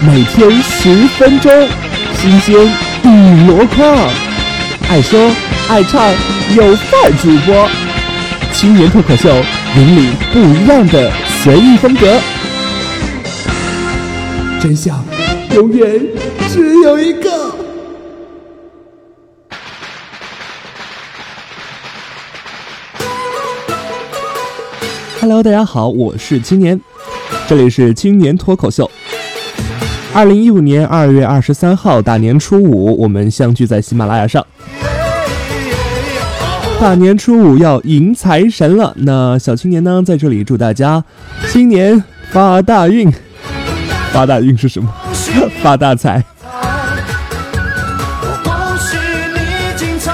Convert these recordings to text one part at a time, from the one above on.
每天十分钟，新鲜一箩筐，爱说爱唱有范主播，青年脱口秀，引领不一样的随意风格，真相永远只有一个。Hello，大家好，我是青年，这里是青年脱口秀。二零一五年二月二十三号大年初五，我们相聚在喜马拉雅上。大年初五要迎财神了，那小青年呢，在这里祝大家新年发大运。发大运是什么？发大财。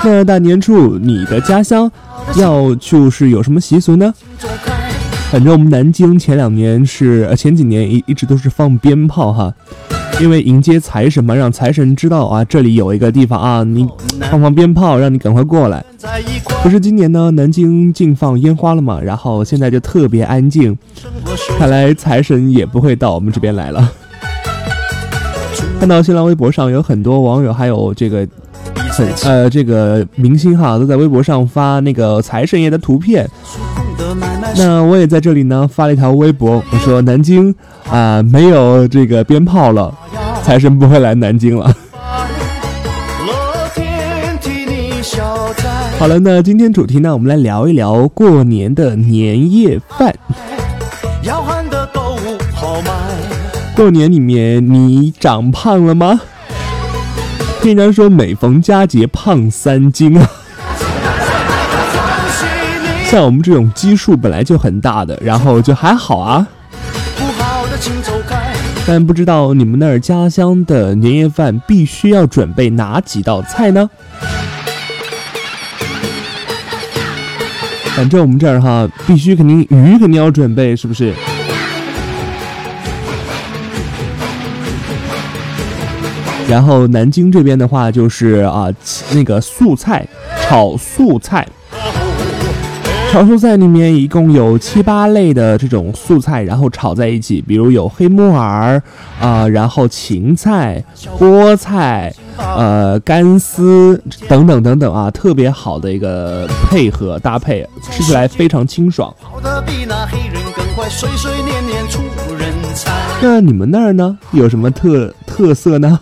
那大年初五，你的家乡要就是有什么习俗呢？反正我们南京前两年是前几年一一直都是放鞭炮哈，因为迎接财神嘛，让财神知道啊这里有一个地方啊，你放放鞭炮，让你赶快过来。不是今年呢，南京禁放烟花了嘛，然后现在就特别安静，看来财神也不会到我们这边来了。看到新浪微博上有很多网友还有这个很呃这个明星哈都在微博上发那个财神爷的图片。那我也在这里呢，发了一条微博，我说南京啊没有这个鞭炮了，财神不会来南京了。好了，那今天主题呢，我们来聊一聊过年的年夜饭。过年里面你长胖了吗？听人说每逢佳节胖三斤啊。像我们这种基数本来就很大的，然后就还好啊。但不知道你们那儿家乡的年夜饭必须要准备哪几道菜呢？反正我们这儿哈，必须肯定鱼肯定要准备，是不是？然后南京这边的话就是啊，那个素菜炒素菜。炒素菜里面一共有七八类的这种素菜，然后炒在一起，比如有黑木耳啊，然后芹菜、菠菜、呃干丝等等等等啊，特别好的一个配合搭配，吃起来非常清爽。那你们那儿呢，有什么特特色呢？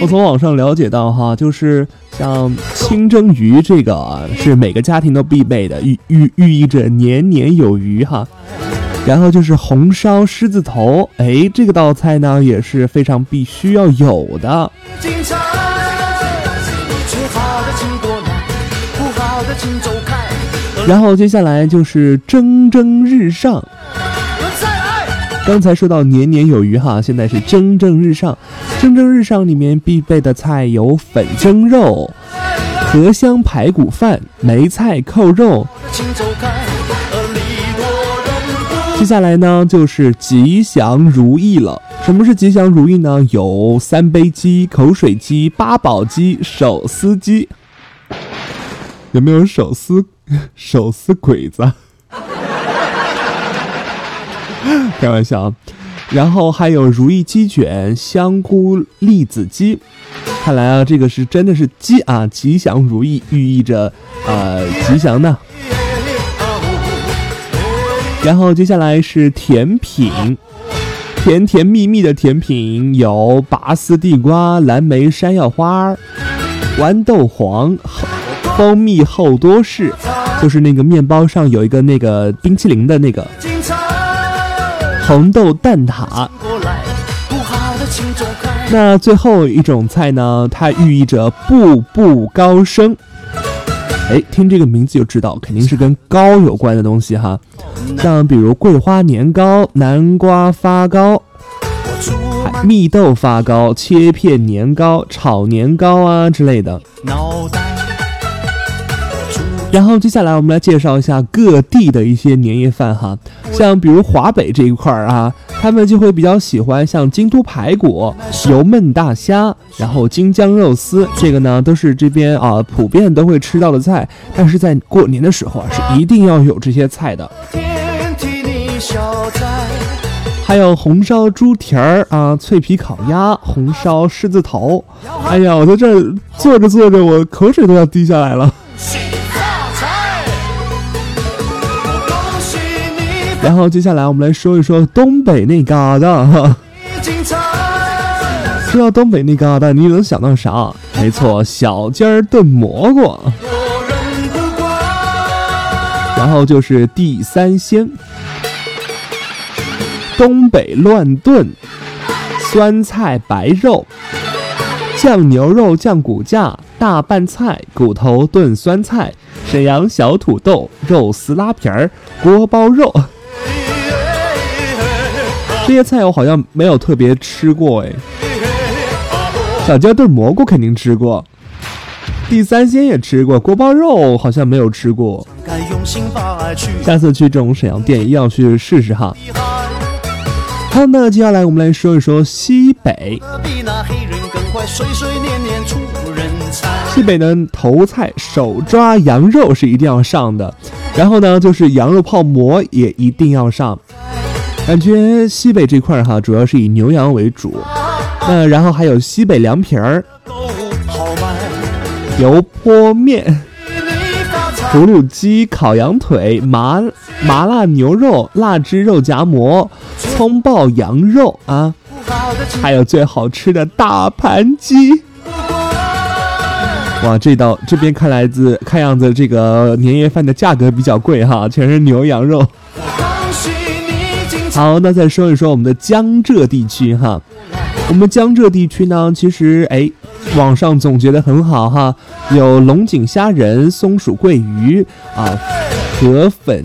我从网上了解到哈，就是。像清蒸鱼这个啊，是每个家庭都必备的，寓寓寓意着年年有余哈。然后就是红烧狮子头，哎，这个道菜呢也是非常必须要有的。然后接下来就是蒸蒸日上。刚才说到年年有余哈，现在是蒸蒸日上。蒸蒸日上里面必备的菜有粉蒸肉、荷香排骨饭、梅菜扣肉。接下来呢就是吉祥如意了。什么是吉祥如意呢？有三杯鸡、口水鸡、八宝鸡、手撕鸡。有没有手撕手撕鬼子？开玩笑，然后还有如意鸡卷、香菇栗子鸡，看来啊，这个是真的是鸡啊，吉祥如意，寓意着呃吉祥呢。然后接下来是甜品，甜甜蜜蜜的甜品有拔丝地瓜、蓝莓山药花、豌豆黄、蜂蜜厚多士，就是那个面包上有一个那个冰淇淋的那个。红豆蛋挞，那最后一种菜呢？它寓意着步步高升。哎，听这个名字就知道，肯定是跟糕有关的东西哈。像比如桂花年糕、南瓜发糕、蜜豆发糕、切片年糕、炒年糕啊之类的。然后接下来我们来介绍一下各地的一些年夜饭哈，像比如华北这一块儿啊，他们就会比较喜欢像京都排骨、油焖大虾，然后京酱肉丝，这个呢都是这边啊普遍都会吃到的菜，但是在过年的时候啊是一定要有这些菜的。还有红烧猪蹄儿啊，脆皮烤鸭，红烧狮子头。哎呀，我在这坐着坐着，我口水都要滴下来了。然后接下来我们来说一说东北那嘎达哈。说到东北那嘎达，你能想到啥？没错，小鸡儿炖蘑菇。然后就是地三鲜，东北乱炖，酸菜白肉，酱牛肉酱骨架，大拌菜骨头炖酸菜，沈阳小土豆肉丝拉皮儿，锅包肉。这些菜我好像没有特别吃过哎。小鸡炖蘑菇肯定吃过。地三鲜也吃过，锅包肉好像没有吃过。下次去这种沈阳店一定要去试试哈。好，那接下来我们来说一说西北。西北的头菜手抓羊肉是一定要上的，然后呢就是羊肉泡馍也一定要上。感觉西北这块儿哈主要是以牛羊为主，那然后还有西北凉皮儿。油泼面、葫芦鸡、烤羊腿、麻麻辣牛肉、腊汁肉夹馍、葱爆羊肉啊，还有最好吃的大盘鸡。哇，这道这边看来子看样子，这个年夜饭的价格比较贵哈，全是牛羊肉。好，那再说一说我们的江浙地区哈，我们江浙地区呢，其实哎。网上总结的很好哈，有龙井虾仁、松鼠桂鱼啊，河粉、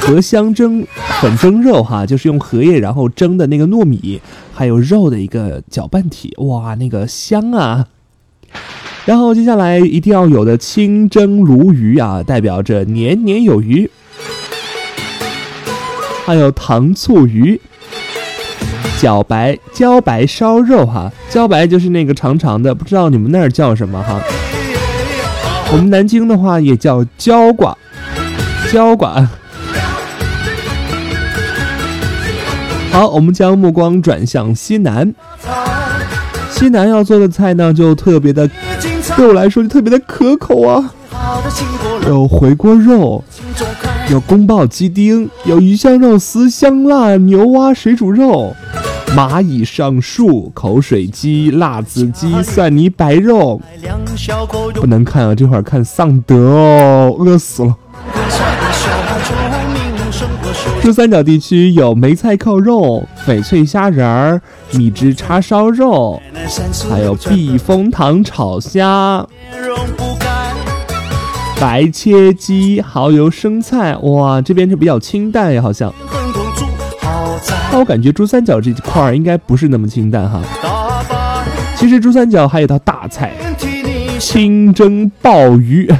河香蒸粉蒸肉哈，就是用荷叶然后蒸的那个糯米，还有肉的一个搅拌体，哇，那个香啊！然后接下来一定要有的清蒸鲈鱼啊，代表着年年有余，还有糖醋鱼。茭白茭白烧肉哈，茭白就是那个长长的，不知道你们那儿叫什么哈？我们南京的话也叫茭瓜，茭瓜。好，我们将目光转向西南，西南要做的菜呢，就特别的，对我来说就特别的可口啊，有回锅肉，有宫爆鸡丁，有鱼香肉丝、香辣牛蛙水煮肉。蚂蚁上树，口水鸡、辣子鸡、蒜泥白肉，不能看啊！这会儿看丧德哦，饿死了。珠三角地区有梅菜扣肉、翡翠虾仁儿、米汁叉烧肉，还有避风塘炒虾、白切鸡、蚝油生菜。哇，这边就比较清淡呀，好像。那我感觉珠三角这块儿应该不是那么清淡哈。其实珠三角还有道大菜，清蒸鲍鱼。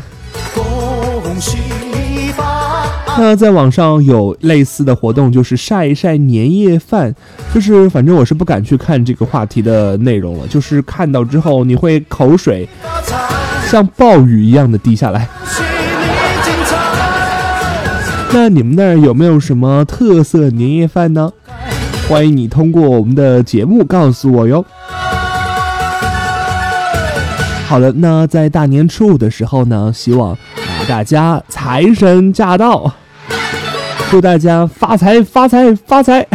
那在网上有类似的活动，就是晒一晒年夜饭，就是反正我是不敢去看这个话题的内容了，就是看到之后你会口水像暴雨一样的滴下来。那你们那儿有没有什么特色年夜饭呢？欢迎你通过我们的节目告诉我哟。好的，那在大年初五的时候呢，希望大家财神驾到，祝大家发财发财发财！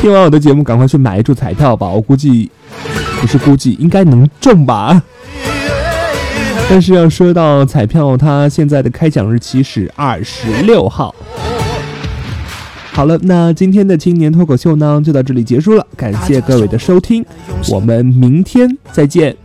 听完我的节目，赶快去买一注彩票吧，我估计不是估计，应该能中吧。但是要说到彩票，它现在的开奖日期是二十六号。好了，那今天的青年脱口秀呢，就到这里结束了。感谢各位的收听，我们明天再见。